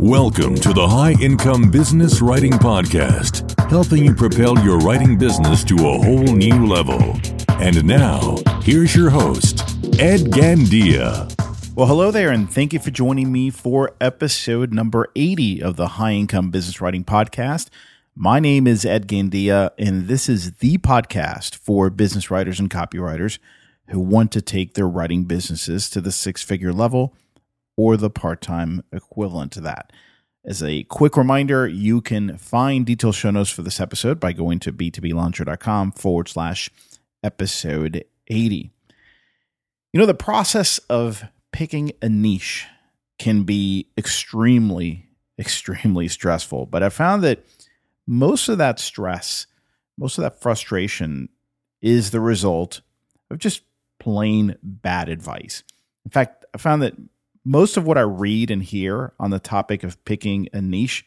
Welcome to the High Income Business Writing Podcast, helping you propel your writing business to a whole new level. And now, here's your host, Ed Gandia. Well, hello there, and thank you for joining me for episode number 80 of the High Income Business Writing Podcast. My name is Ed Gandia, and this is the podcast for business writers and copywriters who want to take their writing businesses to the six figure level or the part time equivalent to that. As a quick reminder, you can find detailed show notes for this episode by going to b2blauncher.com forward slash episode 80. You know, the process of picking a niche can be extremely, extremely stressful, but I found that most of that stress, most of that frustration is the result of just plain bad advice. In fact, I found that most of what I read and hear on the topic of picking a niche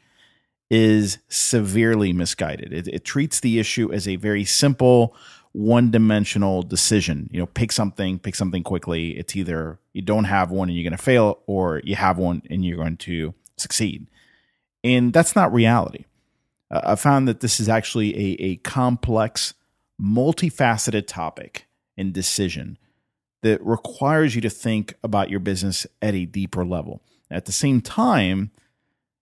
is severely misguided. It, it treats the issue as a very simple, one dimensional decision. You know, pick something, pick something quickly. It's either you don't have one and you're going to fail, or you have one and you're going to succeed. And that's not reality. Uh, I found that this is actually a, a complex, multifaceted topic and decision that requires you to think about your business at a deeper level. At the same time,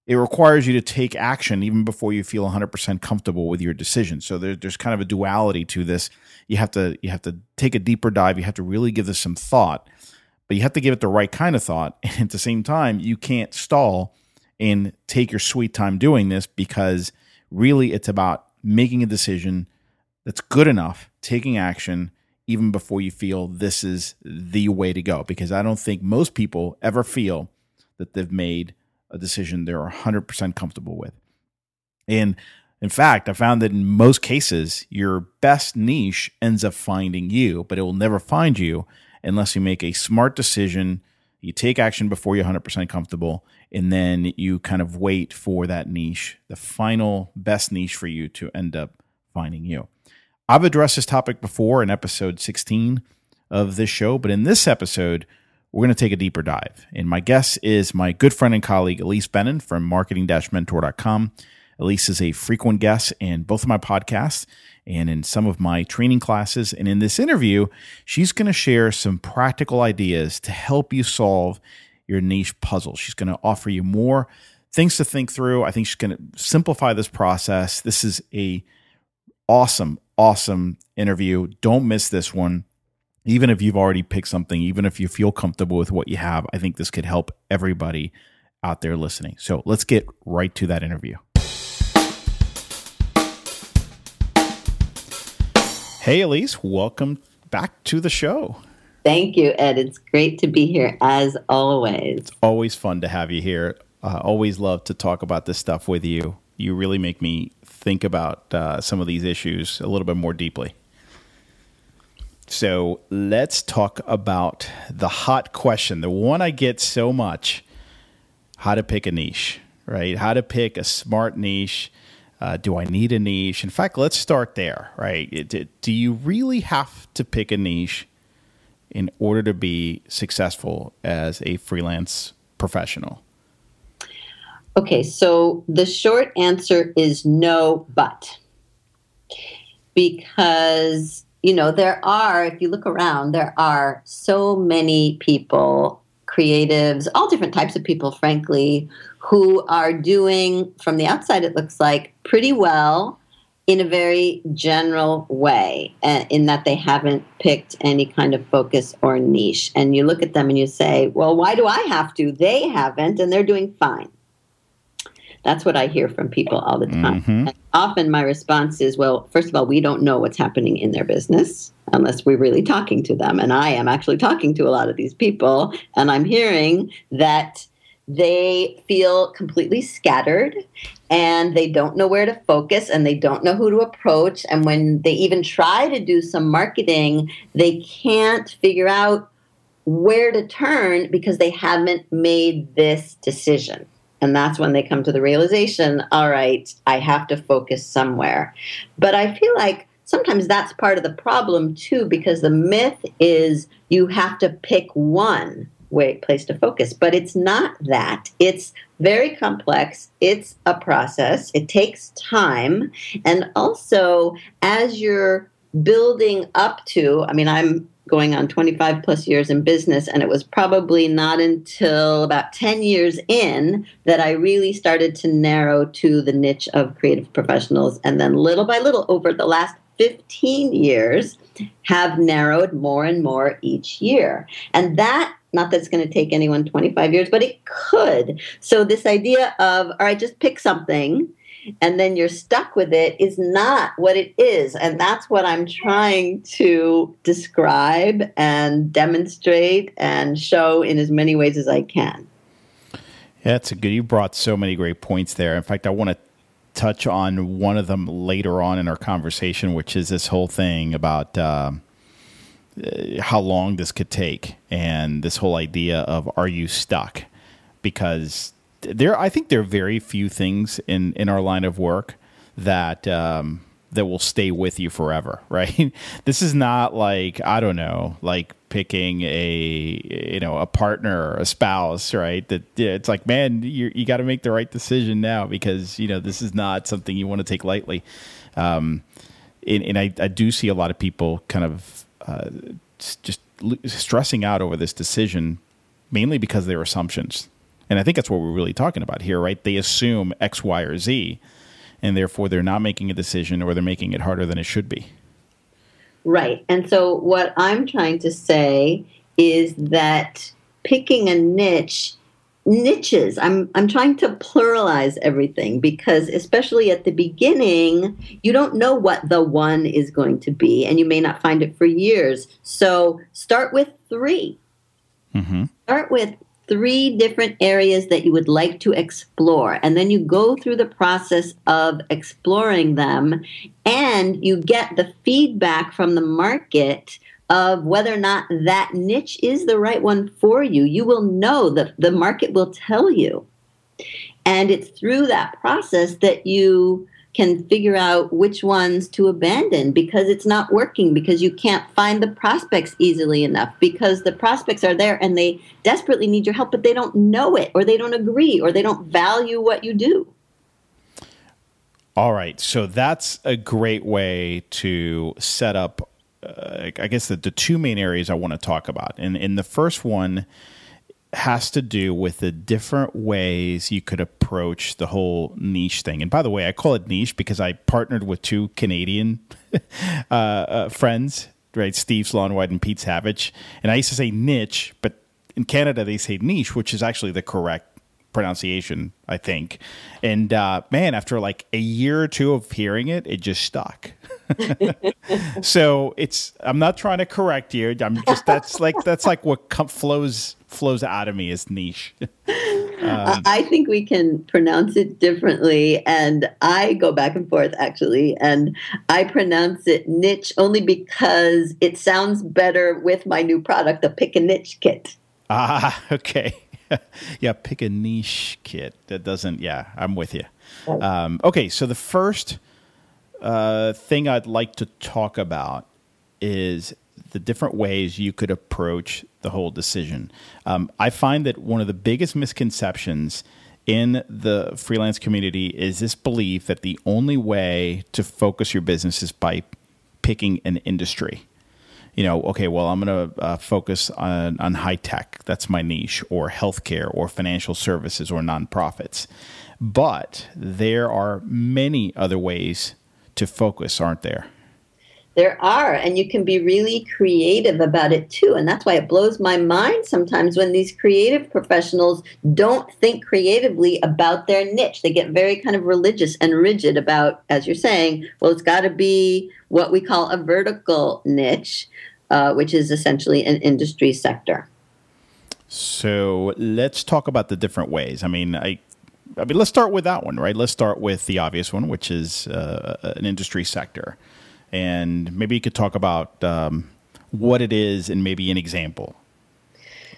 it requires you to take action even before you feel 100% comfortable with your decision. So there, there's kind of a duality to this. You have to you have to take a deeper dive. You have to really give this some thought, but you have to give it the right kind of thought. And at the same time, you can't stall and take your sweet time doing this because really it's about making a decision that's good enough, taking action, even before you feel this is the way to go. Because I don't think most people ever feel that they've made a decision they're 100% comfortable with. And in fact, I found that in most cases, your best niche ends up finding you, but it will never find you unless you make a smart decision. You take action before you're 100% comfortable, and then you kind of wait for that niche, the final best niche for you to end up finding you. I've addressed this topic before in episode 16 of this show, but in this episode, we're going to take a deeper dive. And my guest is my good friend and colleague, Ilise Benun from marketing mentor.com. Elise is a frequent guest in both of my podcasts and in some of my training classes. And in this interview, she's going to share some practical ideas to help you solve your niche puzzle. She's going to offer you more things to think through. I think she's going to simplify this process. This is a awesome, awesome interview. Don't miss this one. Even if you've already picked something, even if you feel comfortable with what you have, I think this could help everybody out there listening. So let's get right to that interview. Hey, Ilise, welcome back to the show. Thank you, Ed. It's great to be here as always. It's always fun to have you here. I uh, always love to talk about this stuff with you. You really make me think about uh, some of these issues a little bit more deeply. So let's talk about the hot question, the one I get so much how to pick a niche, right? How to pick a smart niche. Uh, do I need a niche? In fact, let's start there, right? It, it, do you really have to pick a niche in order to be successful as a freelance professional? Okay, so the short answer is no, but. Because, you know, there are, if you look around, there are so many people, creatives, all different types of people, frankly, who are doing, from the outside, it looks like, pretty well in a very general way, uh, in that they haven't picked any kind of focus or niche. And you look at them and you say, well, why do I have to? They haven't, and they're doing fine. That's what I hear from people all the time. Mm-hmm. often my response is, well, first of all, we don't know what's happening in their business unless we're really talking to them. And I am actually talking to a lot of these people, and I'm hearing that they feel completely scattered and they don't know where to focus and they don't know who to approach. And when they even try to do some marketing, they can't figure out where to turn because they haven't made this decision. And that's when they come to the realization all right, I have to focus somewhere. But I feel like sometimes that's part of the problem too, because the myth is you have to pick one way place to focus. But it's not that. It's very complex. It's a process. It takes time. And also, as you're building up to, I mean, I'm going on 25 plus years in business, and it was probably not until about 10 years in that I really started to narrow to the niche of creative professionals. And then little by little, over the last 15 years, have narrowed more and more each year. And that not that it's going to take anyone 25 years, but it could. So, this idea of, all right, just pick something and then you're stuck with it is not what it is. And that's what I'm trying to describe and demonstrate and show in as many ways as I can. Yeah, that's a good. You brought so many great points there. In fact, I want to touch on one of them later on in our conversation, which is this whole thing about uh, how long this could take and this whole idea of are you stuck? Because there, I think there are very few things in in our line of work that um, that will stay with you forever, right? this is not like I don't know, like picking a you know a partner or a spouse, right? That yeah, it's like, man, you you got to make the right decision now because you know this is not something you want to take lightly. Um, and, and I, I do see a lot of people kind of uh, just stressing out over this decision, mainly because of their assumptions and I think that's what we're really talking about here, right? They assume X, Y, or Z, and therefore they're not making a decision or they're making it harder than it should be. Right. And so what I'm trying to say is that picking a niche niches i'm i'm trying to pluralize everything because especially at the beginning you don't know what the one is going to be and you may not find it for years so start with 3 mm-hmm. start with three different areas that you would like to explore. And then you go through the process of exploring them and you get the feedback from the market of whether or not that niche is the right one for you. You will know that the market will tell you. And it's through that process that you can figure out which ones to abandon because it's not working because you can't find the prospects easily enough because the prospects are there and they desperately need your help but they don't know it or they don't agree or they don't value what you do. All right. So that's a great way to set up uh, i guess the, the two main areas i want to talk about. And in the first one has to do with the different ways you could approach the whole niche thing. And by the way, I call it niche because I partnered with two Canadian uh, uh, friends, right? Steve Slaunwhite and Pete Savage. And I used to say niche, but in Canada they say niche, which is actually the correct pronunciation, I think. And uh, man, after like a year or two of hearing it, it just stuck. so it's I'm not trying to correct you. I'm just that's like that's like what com- flows flows out of me is niche. um, I think we can pronounce it differently, and I go back and forth actually, and I pronounce it niche only because it sounds better with my new product, the Pick a Niche Kit. Ah, okay. yeah, pick a niche kit. That doesn't. Yeah, I'm with you. Um, okay, so the first uh, thing I'd like to talk about is the different ways you could approach the whole decision. Um, I find that one of the biggest misconceptions in the freelance community is this belief that the only way to focus your business is by picking an industry you know, okay, well, I'm going to uh, focus on, on high tech. That's my niche, or healthcare, or financial services, or nonprofits. But there are many other ways to focus, aren't there? There are, and you can be really creative about it too. And that's why it blows my mind sometimes when these creative professionals don't think creatively about their niche. They get very kind of religious and rigid about, as you're saying, well, it's got to be what we call a vertical niche, uh, which is essentially an industry sector. So let's talk about the different ways. I mean, I, I mean, let's start with that one, right? Let's start with the obvious one, which is uh, an industry sector, and maybe you could talk about um, what it is and maybe an example.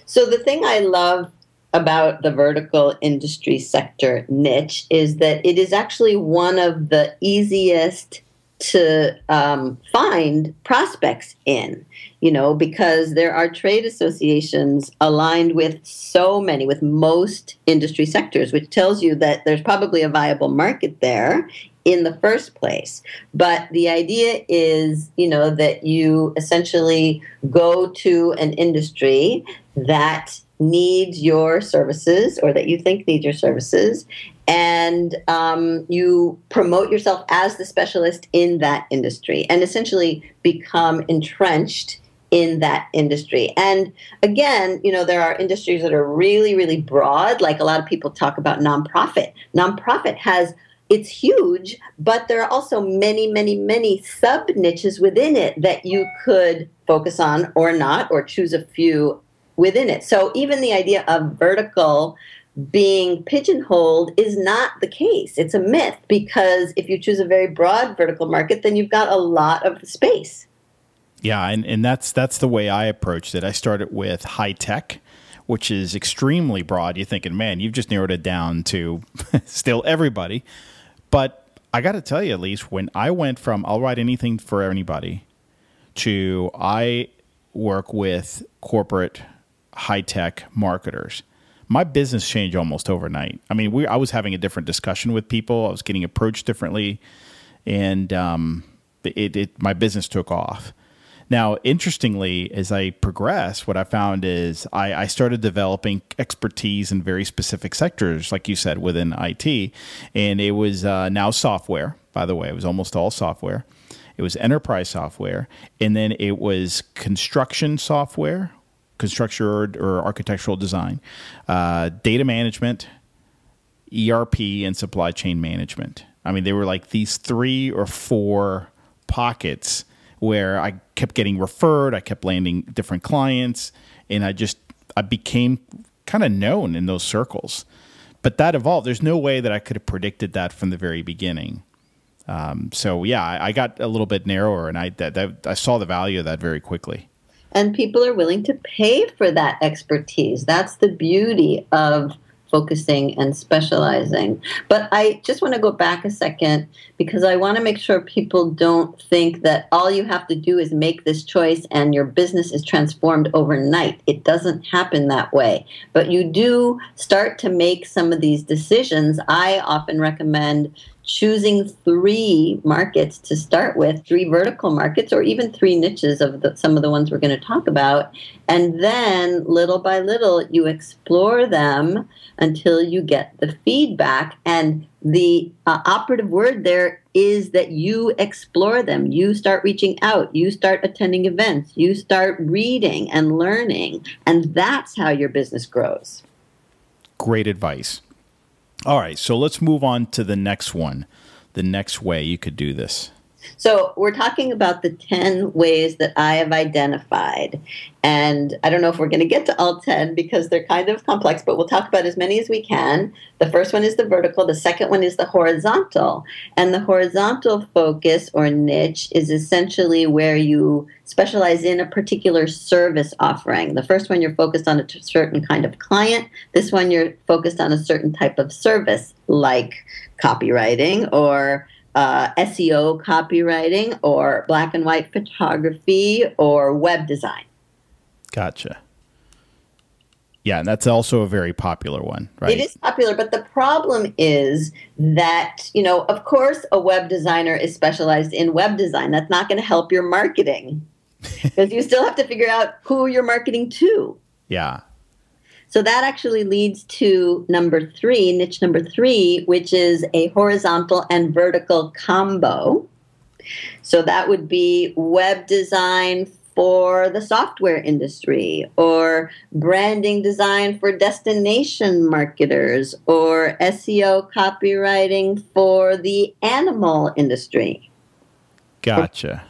So the thing I love about the vertical industry sector niche is that it is actually one of the easiest to um, find prospects in, you know, because there are trade associations aligned with so many, with most industry sectors, which tells you that there's probably a viable market there in the first place. But the idea is, you know, that you essentially go to an industry that needs your services or that you think needs your services and um, you promote yourself as the specialist in that industry and essentially become entrenched in that industry. And again, you know, there are industries that are really, really broad. Like a lot of people talk about nonprofit. Nonprofit has it's huge, but there are also many, many, many sub niches within it that you could focus on or not, or choose a few within it. So even the idea of vertical being pigeonholed is not the case. It's a myth because if you choose a very broad vertical market, then you've got a lot of space. Yeah, and, and that's that's the way I approached it. I started with high tech, which is extremely broad. You're thinking, man, you've just narrowed it down to still everybody. But I got to tell you, at least when I went from I'll write anything for anybody to I work with corporate high tech marketers. My business changed almost overnight. I mean, we, I was having a different discussion with people. I was getting approached differently, and um, it, it, my business took off. Now, interestingly, as I progressed, what I found is I, I, started developing expertise in very specific sectors, like you said, within IT. And it was uh, now software, by the way, it was almost all software. It was enterprise software. And then it was construction software, construction or, or architectural design, uh, data management, ERP, and supply chain management. I mean, they were like these three or four pockets where I kept getting referred, I kept landing different clients, and I just I became kind of known in those circles. But that evolved. There's no way that I could have predicted that from the very beginning. Um, so yeah, I, I, got a little bit narrower, and I that, that, I saw the value of that very quickly and people are willing to pay for that expertise. That's the beauty of focusing and specializing. But I just want to go back a second because I want to make sure people don't think that all you have to do is make this choice and your business is transformed overnight. It doesn't happen that way. But you do start to make some of these decisions. I often recommend choosing three markets to start with, three vertical markets, or even three niches of the, some of the ones we're going to talk about. And then little by little, you explore them until you get the feedback. And the uh, operative word there is that you explore them. You start reaching out, you start attending events, you start reading and learning. And that's how your business grows. Great advice. All right, so let's move on to the next one, the next way you could do this. So, we're talking about the 10 ways that I have identified. And I don't know if we're going to get to all 10 because they're kind of complex, but we'll talk about as many as we can. The first one is the vertical, the second one is the horizontal. And the horizontal focus or niche is essentially where you specialize in a particular service offering. The first one, you're focused on a certain kind of client. This one, you're focused on a certain type of service, like copywriting or uh, SEO copywriting or black and white photography or web design. Gotcha. Yeah, and that's also a very popular one, right? It is popular, but the problem is that, you know, of course, a web designer is specialized in web design. That's not going to help your marketing because you still have to figure out who you're marketing to. Yeah. So that actually leads to number three, niche number three, which is a horizontal and vertical combo. So that would be web design for the software industry, or branding design for destination marketers, or SEO copywriting for the animal industry. Gotcha.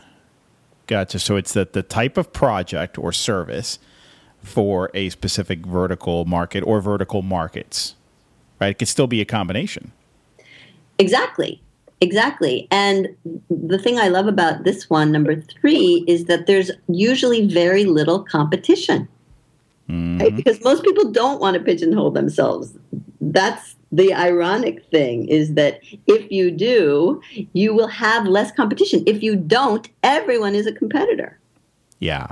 Gotcha. So it's that the type of project or service for a specific vertical market or vertical markets, right? It could still be a combination. Exactly. Exactly. And the thing I love about this one, number three, is that there's usually very little competition. Mm-hmm. Right? Because most people don't want to pigeonhole themselves. That's the ironic thing is that if you do, you will have less competition. If you don't, everyone is a competitor. Yeah.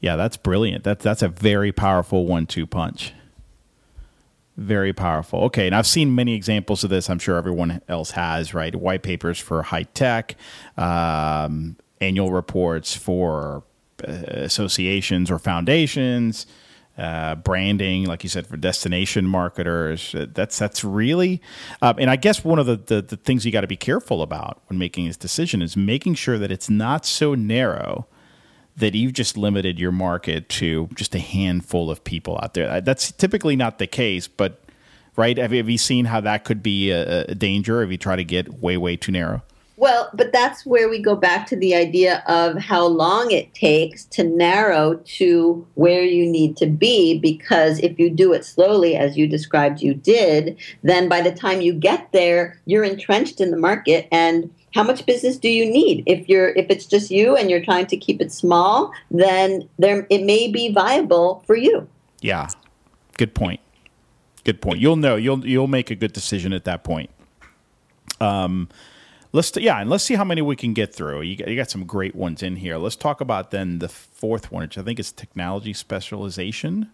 Yeah, that's brilliant. That's that's a very powerful one-two punch. Very powerful. Okay, and I've seen many examples of this. I'm sure everyone else has, right? White papers for high tech, um, annual reports for uh, associations or foundations, uh, branding, like you said, for destination marketers. Uh, that's that's really, um, and I guess one of the, the, the things you got to be careful about when making this decision is making sure that it's not so narrow that you've just limited your market to just a handful of people out there. That's typically not the case, but right? Have you, have you seen how that could be a, a danger if you try to get way, way too narrow? Well, but that's where we go back to the idea of how long it takes to narrow to where you need to be. Because if you do it slowly, as you described you did, then by the time you get there, you're entrenched in the market and how much business do you need? If you're if it's just you and you're trying to keep it small then there it may be viable for you. Yeah. Good point. Good point. You'll know. You'll you'll make a good decision at that point. Um let's yeah and let's see how many we can get through. You got, you got some great ones in here. Let's talk about then the fourth one which i think is technology specialization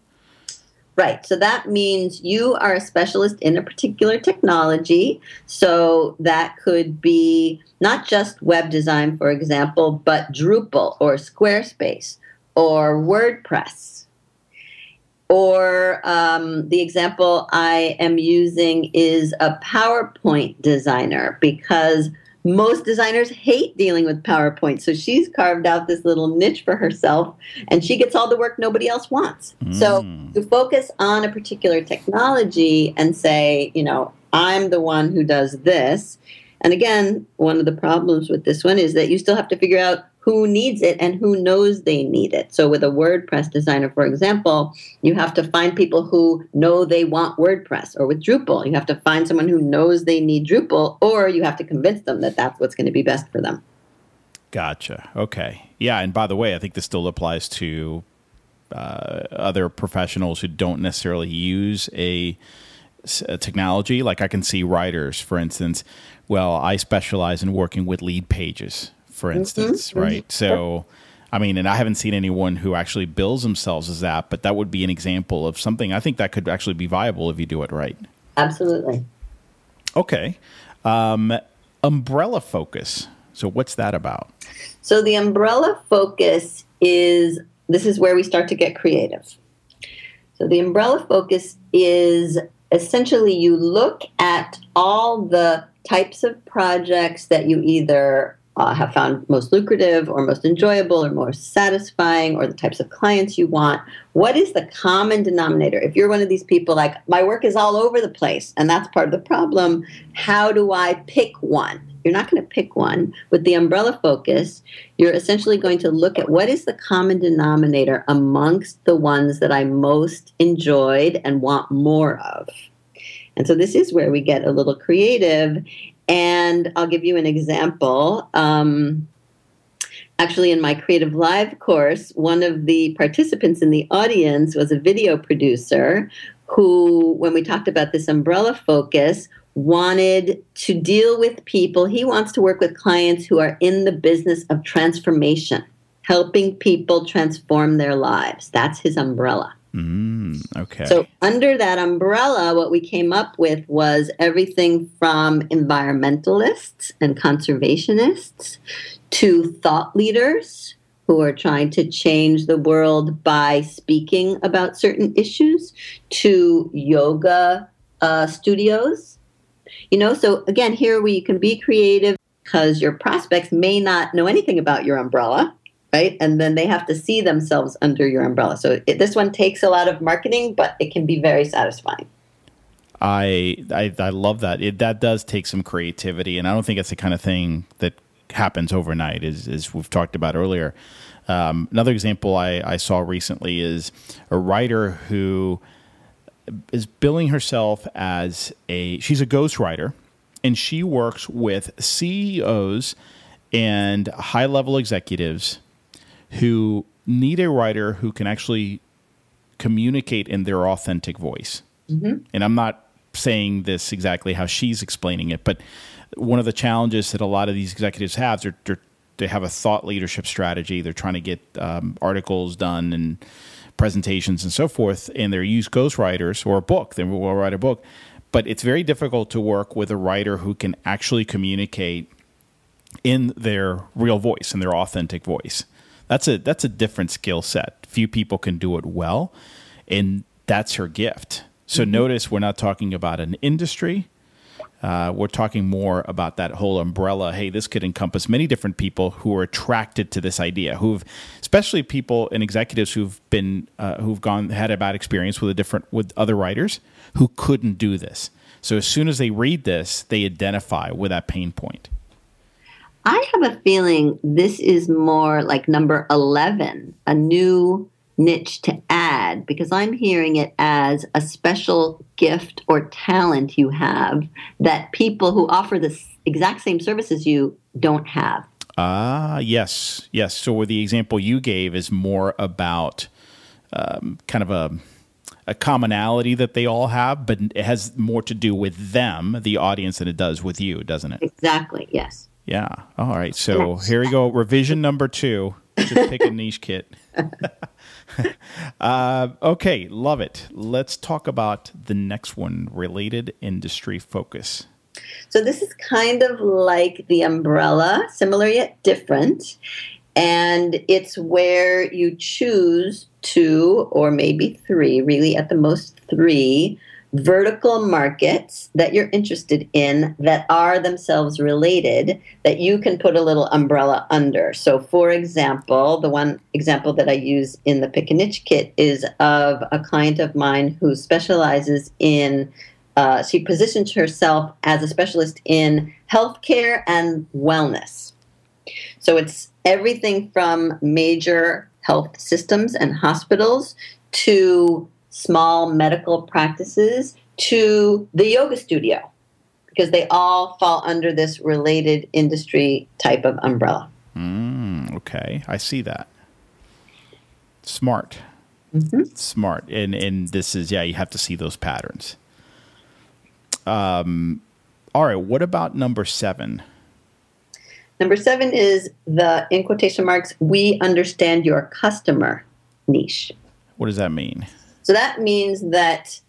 Right. So that means you are a specialist in a particular technology. So that could be not just web design, for example, but Drupal or Squarespace or WordPress. Or um, the example I am using is a PowerPoint designer because most designers hate dealing with PowerPoint. So she's carved out this little niche for herself and she gets all the work nobody else wants. Mm. So to focus on a particular technology and say, you know, I'm the one who does this. And again, one of the problems with this one is that you still have to figure out who needs it and who knows they need it. So, with a WordPress designer, for example, you have to find people who know they want WordPress. Or with Drupal, you have to find someone who knows they need Drupal, or you have to convince them that that's what's going to be best for them. Gotcha. Okay. Yeah. And by the way, I think this still applies to uh, other professionals who don't necessarily use a, a technology. Like I can see writers, for instance. Well, I specialize in working with lead pages for mm-hmm. instance, mm-hmm. right? So, I mean, and I haven't seen anyone who actually bills themselves as that, but that would be an example of something I think that could actually be viable if you do it right. Absolutely. Okay. Um, umbrella focus. So, what's that about? So, the umbrella focus is this is where we start to get creative. So, the umbrella focus is essentially you look at all the types of projects that you either uh, have found most lucrative or most enjoyable or most satisfying or the types of clients you want. What is the common denominator? If you're one of these people like my work is all over the place and that's part of the problem how do i pick one? You're not going to pick one. With the umbrella focus you're essentially going to look at what is the common denominator amongst the ones that i most enjoyed and want more of. And so this is where we get a little creative and I'll give you an example. Um, actually, in my Creative Live course, one of the participants in the audience was a video producer who, when we talked about this umbrella focus, wanted to deal with people. He wants to work with clients who are in the business of transformation, helping people transform their lives. That's his umbrella. Mm, okay. So, under that umbrella, what we came up with was everything from environmentalists and conservationists to thought leaders who are trying to change the world by speaking about certain issues to yoga uh, studios. You know, so again, here we can be creative because your prospects may not know anything about your umbrella right? And then they have to see themselves under your umbrella. So it, this one takes a lot of marketing, but it can be very satisfying. I I, I love that. It, that does take some creativity, and I don't think it's the kind of thing that happens overnight, as, as we've talked about earlier. Um, another example I, I saw recently is a writer who is billing herself as a she's a ghostwriter, and she works with CEOs and high level executives who need a writer who can actually communicate in their authentic voice. Mm-hmm. And I'm not saying this exactly how she's explaining it, but one of the challenges that a lot of these executives have, they're, they're they have a thought leadership strategy. They're trying to get um, articles done and presentations and so forth, and they use ghostwriters or a book. They will write a book, but it's very difficult to work with a writer who can actually communicate in their real voice, in their authentic voice. That's a that's a different skill set. Few people can do it well, and that's her gift. So mm-hmm. notice we're not talking about an industry. Uh, we're talking more about that whole umbrella. Hey, this could encompass many different people who are attracted to this idea, who've, especially people and executives who've been, uh, who've gone had a bad experience with a different with other writers who couldn't do this. So as soon as they read this, they identify with that pain point. I have a feeling this is more like number 11, a new niche to add, because I'm hearing it as a special gift or talent you have that people who offer the exact same services you don't have. Ah, uh, yes, yes. So the example you gave is more about um, kind of a a commonality that they all have, but it has more to do with them, the audience, than it does with you, doesn't it? Exactly. Yes. Yeah. All right. So here we go. Revision number two. Just pick a niche kit. uh, okay. Love it. Let's talk about the next one related industry focus. So this is kind of like the umbrella, similar yet different. And it's where you choose two or maybe three, really at the most three vertical markets that you're interested in that are themselves related that you can put a little umbrella under. So, for example, the one example that I use in the Pick a Niche kit is of a client of mine who specializes in, uh, she positions herself as a specialist in healthcare and wellness. So, it's everything from major health systems and hospitals to small medical practices to the yoga studio because they all fall under this related industry type of umbrella. Mm, okay, I see that. Smart. Mm-hmm. Smart. And and this is yeah, you have to see those patterns. Um all right, what about number 7? Number 7 is the in quotation marks we understand your customer niche. What does that mean? So that means that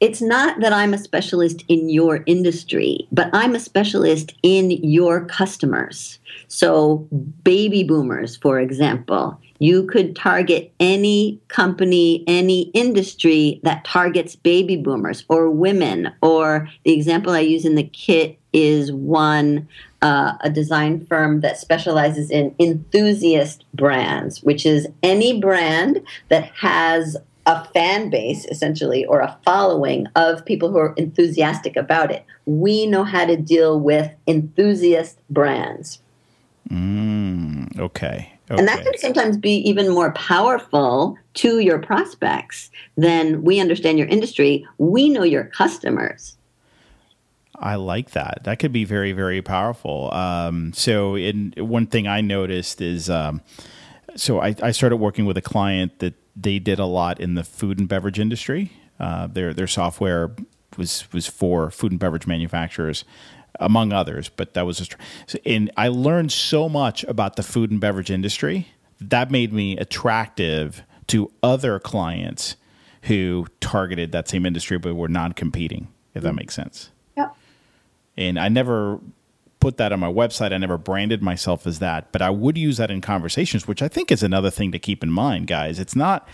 it's not that I'm a specialist in your industry, but I'm a specialist in your customers. So, baby boomers, for example, you could target any company, any industry that targets baby boomers or women. Or the example I use in the kit is one, uh, a design firm that specializes in enthusiast brands, which is any brand that has a fan base essentially or a following of people who are enthusiastic about it. We know how to deal with enthusiast brands. Mm, okay. okay. And that can sometimes be even more powerful to your prospects than we understand your industry. We know your customers. I like that. That could be very, very powerful. Um, so, in one thing I noticed is, um, so I, I started working with a client that they did a lot in the food and beverage industry. Uh, their their software was was for food and beverage manufacturers, among others. But that was just, and I learned so much about the food and beverage industry that made me attractive to other clients who targeted that same industry but were non competing. If that makes sense. Yeah. And I never put that on my website. I never branded myself as that, but I would use that in conversations, which I think is another thing to keep in mind, guys. It's not.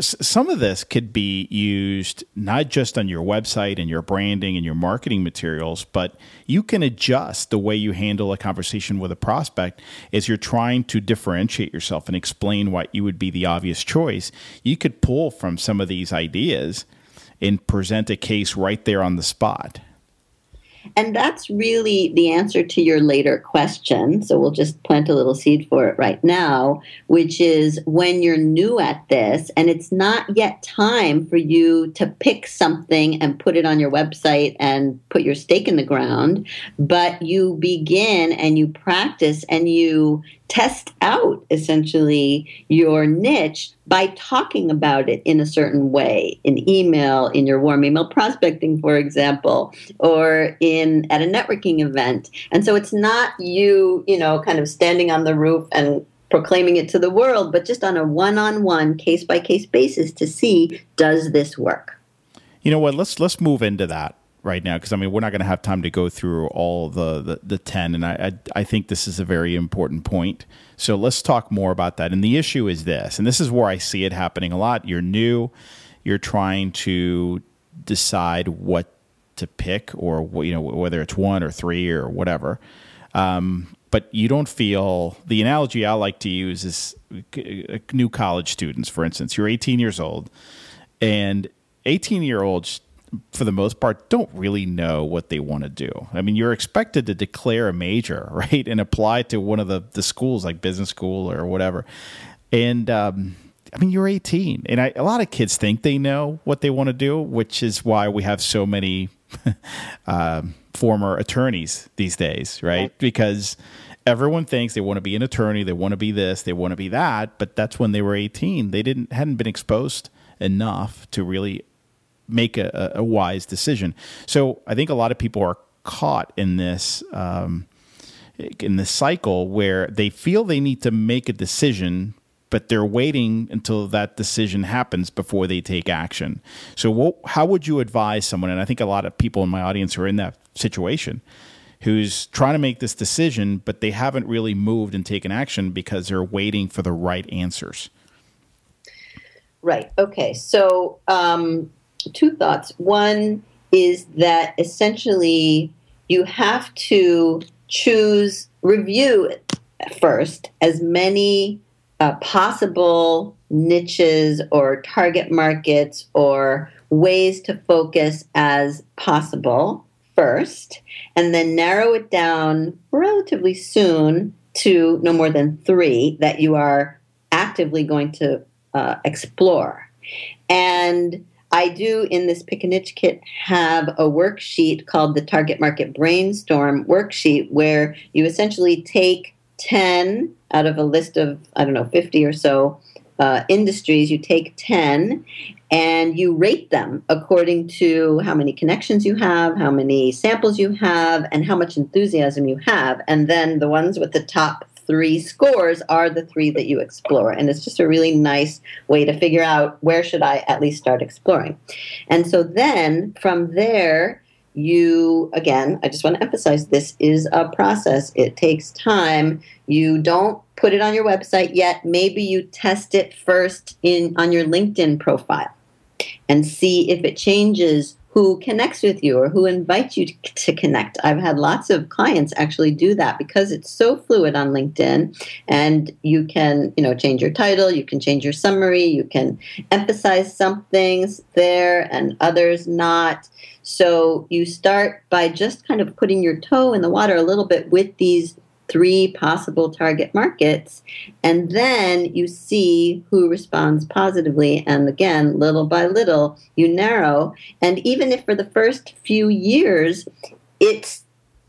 some of this could be used not just on your website and your branding and your marketing materials, but you can adjust the way you handle a conversation with a prospect as you're trying to differentiate yourself and explain why you would be the obvious choice. You could pull from some of these ideas and present a case right there on the spot. And that's really the answer to your later question. So we'll just plant a little seed for it right now, which is when you're new at this and it's not yet time for you to pick something and put it on your website and put your stake in the ground, but you begin and you practice and you test out essentially your niche by talking about it in a certain way in email in your warm email prospecting for example or in at a networking event. And so it's not you you know kind of standing on the roof and proclaiming it to the world but just on a one-on-one case by case basis to see does this work? You know what? Let's let's move into that right now because I mean we're not going to have time to go through all the, the, the 10 and I, I, think this is a very important point. So let's talk more about that. And the issue is this and this is where I see it happening a lot. You're new. You're trying to decide what to pick or you know whether it's one or three or whatever. Um, but you don't feel the analogy I like to use is new college students for instance. You're 18 years old and 18 year olds for the most part, don't really know what they want to do. I mean, you're expected to declare a major, right, and apply to one of the, the schools like business school or whatever. And um, I mean, you're 18, and I, a lot of kids think they know what they want to do, which is why we have so many uh, former attorneys these days, right? Because everyone thinks they want to be an attorney, they want to be this, they want to be that, but that's when they were 18. They didn't hadn't been exposed enough to really make a, a, wise decision. So I think a lot of people are caught in this um, in this cycle where they feel they need to make a decision, but they're waiting until that decision happens before they take action. So, what, how would you advise someone? And I think a lot of people in my audience are in that situation. Who's trying to make this decision, but they haven't really moved and taken action because they're waiting for the right answers. Right. Okay. So, um, two thoughts. One is that essentially you have to choose, review first as many uh, possible niches or target markets or ways to focus as possible first, and then narrow it down relatively soon to no more than three that you are actively going to uh, explore. And I do in this pick a niche kit have a worksheet called the Target Market Brainstorm worksheet where you essentially take 10 out of a list of, I don't know, 50 or so uh, industries. You take 10 and you rate them according to how many connections you have, how many samples you have, and how much enthusiasm you have. And then the ones with the top three scores are the three that you explore. And it's just a really nice way to figure out where should i at least start exploring. And so then from there you again i just want to emphasize this is a process. It takes time. You don't put it on your website yet. Maybe you test it first in on your linkedin profile and see if it changes who connects with you or who invites you to connect. I've had lots of clients actually do that because it's so fluid on LinkedIn and you can, you know, change your title, you can change your summary, you can emphasize some things there and others not. So you start by just kind of putting your toe in the water a little bit with these three possible target markets, and then you see who responds positively. And again, little by little, you narrow. And even if for the first few years, it's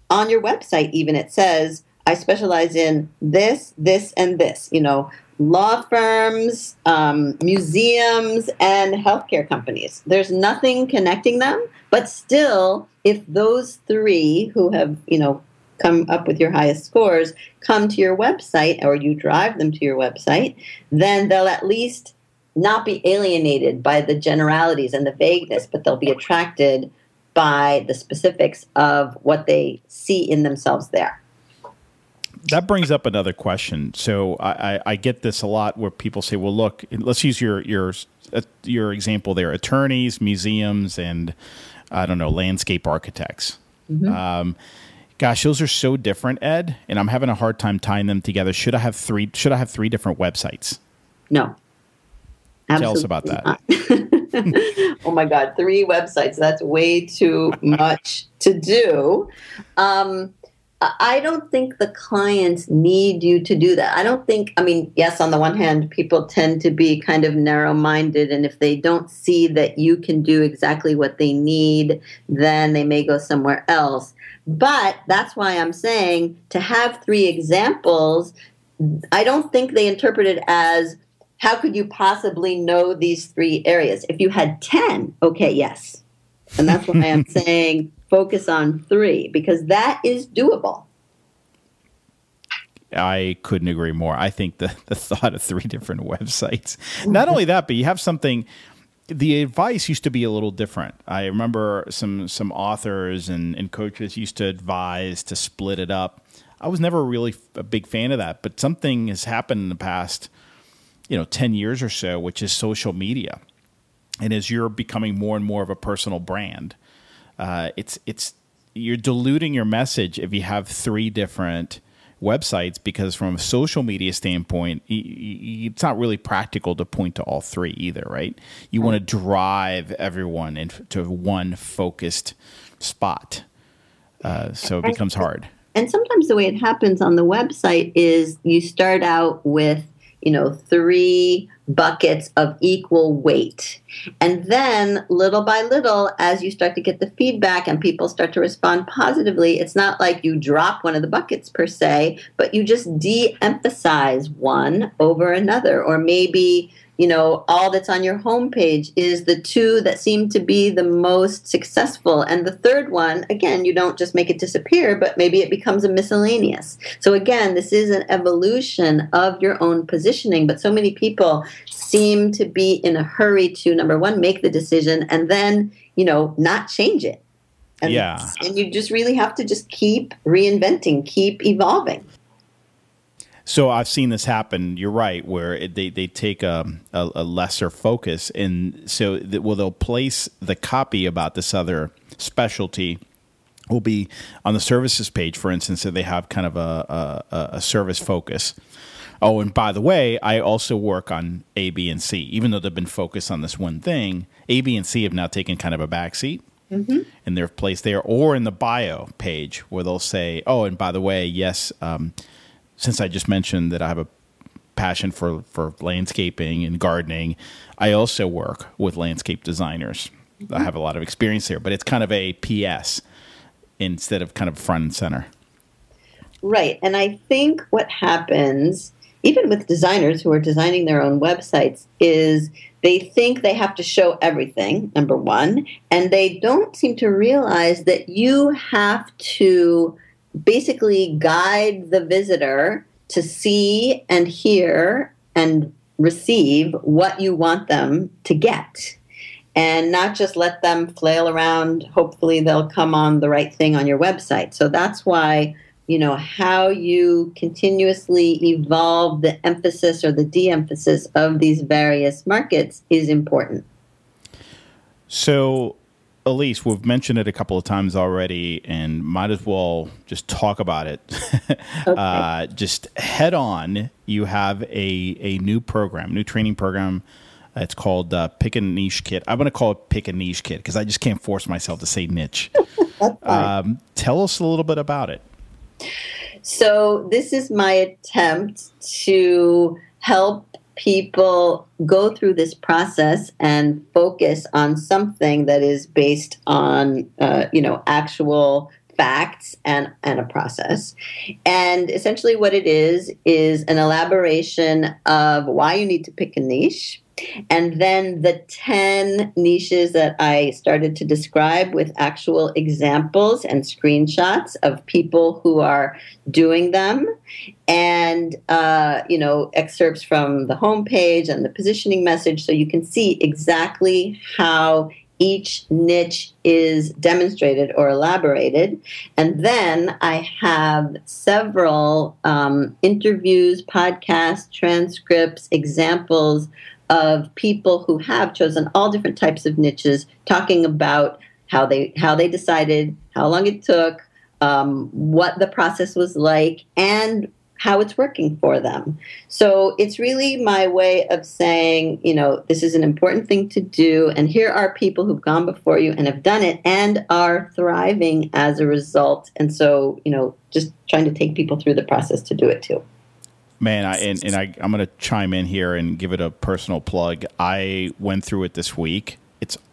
on your website, even it says, I specialize in this, this, and this, you know, law firms, um, museums, and healthcare companies. There's nothing connecting them, but still, if those three who have, you know, come up with your highest scores come to your website or you drive them to your website, then they'll at least not be alienated by the generalities and the vagueness, but they'll be attracted by the specifics of what they see in themselves there. That brings up another question. So I, I, I get this a lot where people say, "Well, look, let's use your your uh, your example there: attorneys, museums, and I don't know, landscape architects." Mm-hmm. Um, Gosh, those are so different, Ed, and I'm having a hard time tying them together. Should I have three? Should I have three different websites? No. Absolutely Tell us about that. oh my God, three websites. That's way too much to do. Um, I don't think the clients need you to do that. I don't think, I mean, yes, on the one hand, people tend to be kind of narrow minded. And if they don't see that you can do exactly what they need, then they may go somewhere else. But that's why I'm saying to have three examples I don't think they interpret it as how could you possibly know these three areas? If you had 10, okay, yes. And that's why I'm saying focus on three because that is doable. I couldn't agree more. I think the, the thought of three different websites, not only that, but you have something. The advice used to be a little different. I remember some some authors and, and coaches used to advise to split it up. I was never really a big fan of that, but something has happened in the past, you know, ten years or so, which is social media, and as you're becoming more and more of a personal brand, uh, it's it's you're diluting your message if you have three different websites because from a social media standpoint it's not really practical to point to all three either right? You want to drive everyone into one focused spot uh, so it becomes hard. And sometimes the way it happens on the website is you start out with you know three buckets of equal weight. And then, little by little, as you start to get the feedback and people start to respond positively, it's not like you drop one of the buckets per se, but you just de emphasize one over another. Or maybe you know, all that's on your homepage is the two that seem to be the most successful. And the third one, again, you don't just make it disappear, but maybe it becomes a miscellaneous. So again, this is an evolution of your own positioning. But so many people seem to be in a hurry to, number one, make the decision and then, you know, not change it. And, yeah. And you just really have to just keep reinventing, keep evolving. So I've seen this happen. You're right, where it, they they take a, a, a, lesser focus, and so that, well they'll place the copy about this other specialty will be on the services page, for instance, so they have kind of a, a, a service focus. Oh, and by the way, I also work on A, B, and C. Even though they've been focused on this one thing, A, B, and C have now taken kind of a backseat. Mm-hmm. And they're placed there, or in the bio page where they'll say, "Oh, and by the way, yes, um, since I just mentioned that I have a passion for, for landscaping and gardening, I also work with landscape designers. Mm-hmm. I have a lot of experience there, but it's kind of a PS instead of kind of front and center. Right. And I think what happens, even with designers who are designing their own websites, is they think they have to show everything, number one, and they don't seem to realize that you have to basically guide the visitor to see and hear and receive what you want them to get. And not just let them flail around. Hopefully they'll come on the right thing on your website. So that's why you know how you continuously evolve the emphasis or the de-emphasis of these various markets is important. So Ilise, we've mentioned it a couple of times already, and might as well just talk about it. okay. uh, just head on. You have a a new program, new training program. It's called uh, Pick a Niche Kit. I'm going to call it Pick a Niche Kit because I just can't force myself to say niche. um, tell us a little bit about it. So, this is my attempt to help people go through this process and focus on something that is based on uh, you know actual facts and, and a process. And essentially, what it is is an elaboration of why you need to pick a niche, and then the 10 niches that I started to describe with actual examples and screenshots of people who are doing them, and, uh, you know, excerpts from the homepage and the positioning message so you can see exactly how each niche is demonstrated or elaborated. And then I have several um, interviews, podcasts, transcripts, examples of people who have chosen all different types of niches, talking about how they how they decided, how long it took, um, what the process was like, and how it's working for them. So it's really my way of saying, you know, this is an important thing to do, and here are people who've gone before you and have done it and are thriving as a result. And so, you know, just trying to take people through the process to do it too. Man, I, and, and I, I'm to chime in here and give it a personal plug. I went through it this week.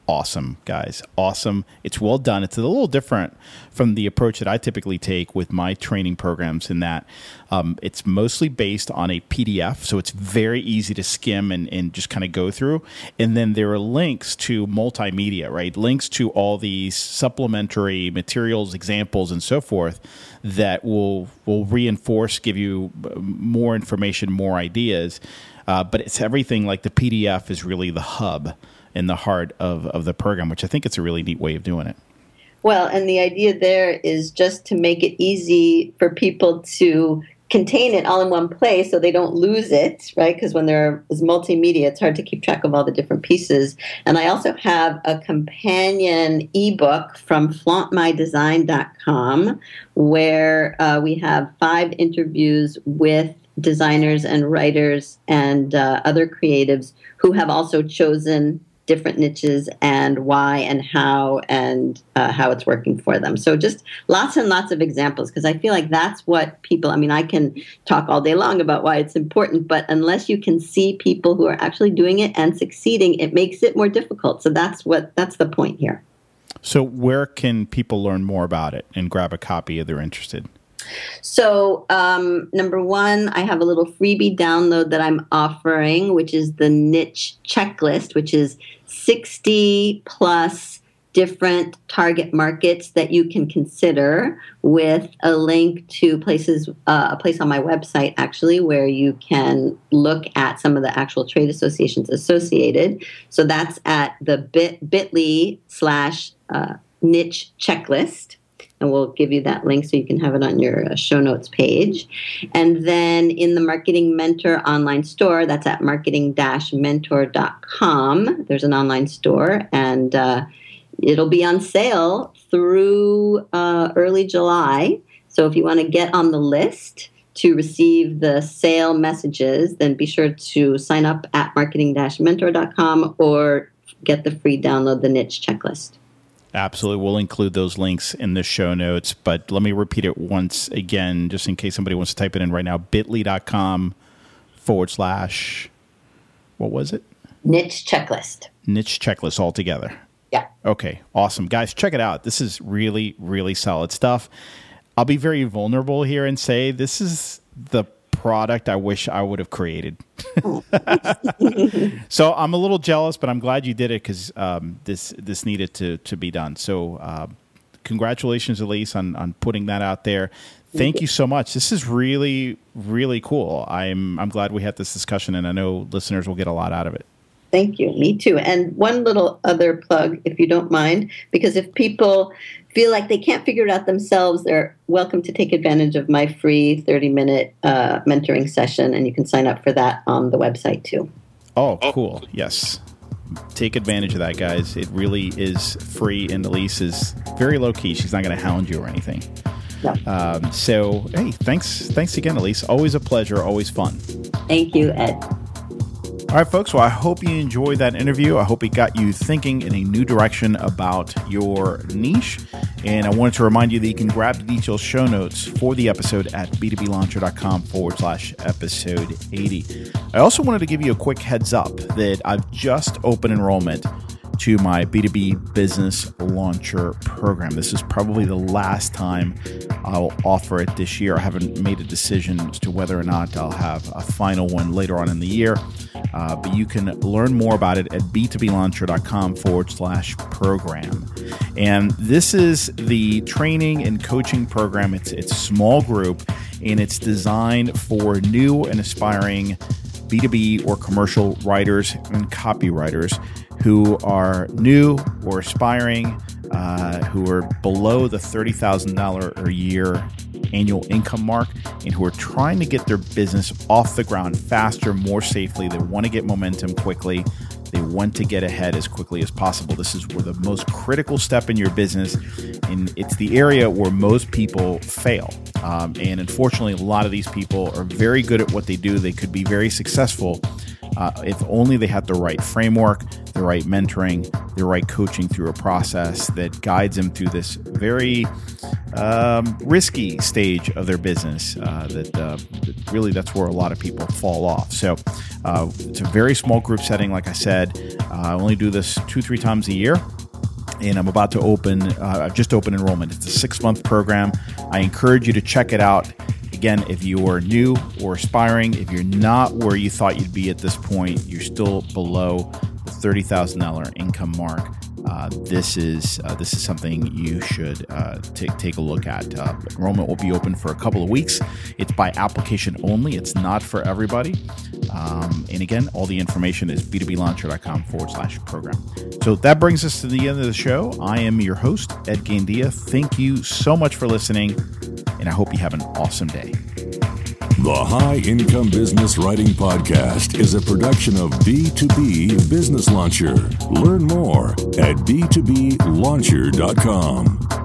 Awesome, guys. Awesome. It's well done. It's a little different from the approach that I typically take with my training programs in that um, it's mostly based on a PDF. So it's very easy to skim and, and just kind of go through. And then there are links to multimedia, right? Links to all these supplementary materials, examples, and so forth that will, will reinforce, give you uh, more information, more ideas. Uh, but it's everything like the PDF is really the hub in the heart of, of the program, which I think it's a really neat way of doing it. Well, and the idea there is just to make it easy for people to contain it all in one place so they don't lose it, right? Because when there is multimedia, it's hard to keep track of all the different pieces. And I also have a companion ebook from flauntmydesign.com where uh, we have five interviews with designers and writers and uh, other creatives who have also chosen different niches and why and how and uh, how it's working for them. So just lots and lots of examples because I feel like that's what people. I mean, I can talk all day long about why it's important, but unless you can see people who are actually doing it and succeeding, it makes it more difficult. So that's what that's the point here. So where can people learn more about it and grab a copy if they're interested? So, um, number one, I have a little freebie download that I'm offering, which is the niche checklist, which is 60 plus different target markets that you can consider with a link to places uh, a place on my website actually where you can look at some of the actual trade associations associated. So that's at the bit bit.ly slash uh, niche checklist and we'll give you that link so you can have it on your uh, show notes page. And then in the Marketing Mentor online store, that's at marketing-mentor.com. There's an online store, and uh, it'll be on sale through uh, early July. So if you want to get on the list to receive the sale messages, then be sure to sign up at marketing-mentor.com or get the free download the niche checklist. Absolutely. We'll include those links in the show notes. But let me repeat it once again, just in case somebody wants to type it in right now bit.ly.com forward slash, what was it? Niche checklist. Niche checklist altogether. Yeah. Okay. Awesome. Guys, check it out. This is really, really solid stuff. I'll be very vulnerable here and say this is the product I wish I would have created. so I'm a little jealous, but I'm glad you did it because um, this this needed to to be done. So uh, congratulations, Ilise, on on putting that out there. Thank you so much. This is really really cool. I'm I'm glad we had this discussion, and I know listeners will get a lot out of it. Thank you. Me too. And one little other plug, if you don't mind, because if people feel like they can't figure it out themselves, they're welcome to take advantage of my free 30 minute uh, mentoring session, and you can sign up for that on the website too. Oh, cool. Yes. Take advantage of that, guys. It really is free, and Ilise is very low key. She's not going to hound you or anything. No. Um, so, hey, thanks, thanks again, Ilise. Always a pleasure. Always fun. Thank you, Ed. All right, folks. Well, I hope you enjoyed that interview. I hope it got you thinking in a new direction about your niche. And I wanted to remind you that you can grab the detailed show notes for the episode at b2blauncher.com forward slash episode 80. I also wanted to give you a quick heads up that I've just opened enrollment to my B2B business launcher program. This is probably the last time I'll offer it this year. I haven't made a decision as to whether or not I'll have a final one later on in the year. Uh, but you can learn more about it at b2blauncher.com forward slash program. And this is the training and coaching program. It's it's small group and it's designed for new and aspiring B2B or commercial writers and copywriters who are new or aspiring, uh, who are below the $30,000 a year annual income mark, and who are trying to get their business off the ground faster, more safely. They want to get momentum quickly. They want to get ahead as quickly as possible. This is where the most critical step in your business, and it's the area where most people fail. Um, and unfortunately, a lot of these people are very good at what they do. They could be very successful uh, if only they had the right framework, the right mentoring, the right coaching through a process that guides them through this very um, risky stage of their business. Uh, that, uh, that, really that's where a lot of people fall off. So uh, it's a very small group setting. Like I said, uh, I only do this two three times a year. And I'm about to open. Uh, I've just opened enrollment. It's a six month program. I encourage you to check it out. Again, if you are new or aspiring, if you're not where you thought you'd be at this point, you're still below the $30,000 income mark uh, this is uh, this is something you should uh, take take a look at. Uh, enrollment will be open for a couple of weeks. It's by application only. It's not for everybody. Um, and again, all the information is b2blauncher.com forward slash program. So that brings us to the end of the show. I am your host, Ed Gandia. Thank you so much for listening, and I hope you have an awesome day. The High Income Business Writing Podcast is a production of B2B Business Launcher. Learn more at b2blauncher.com.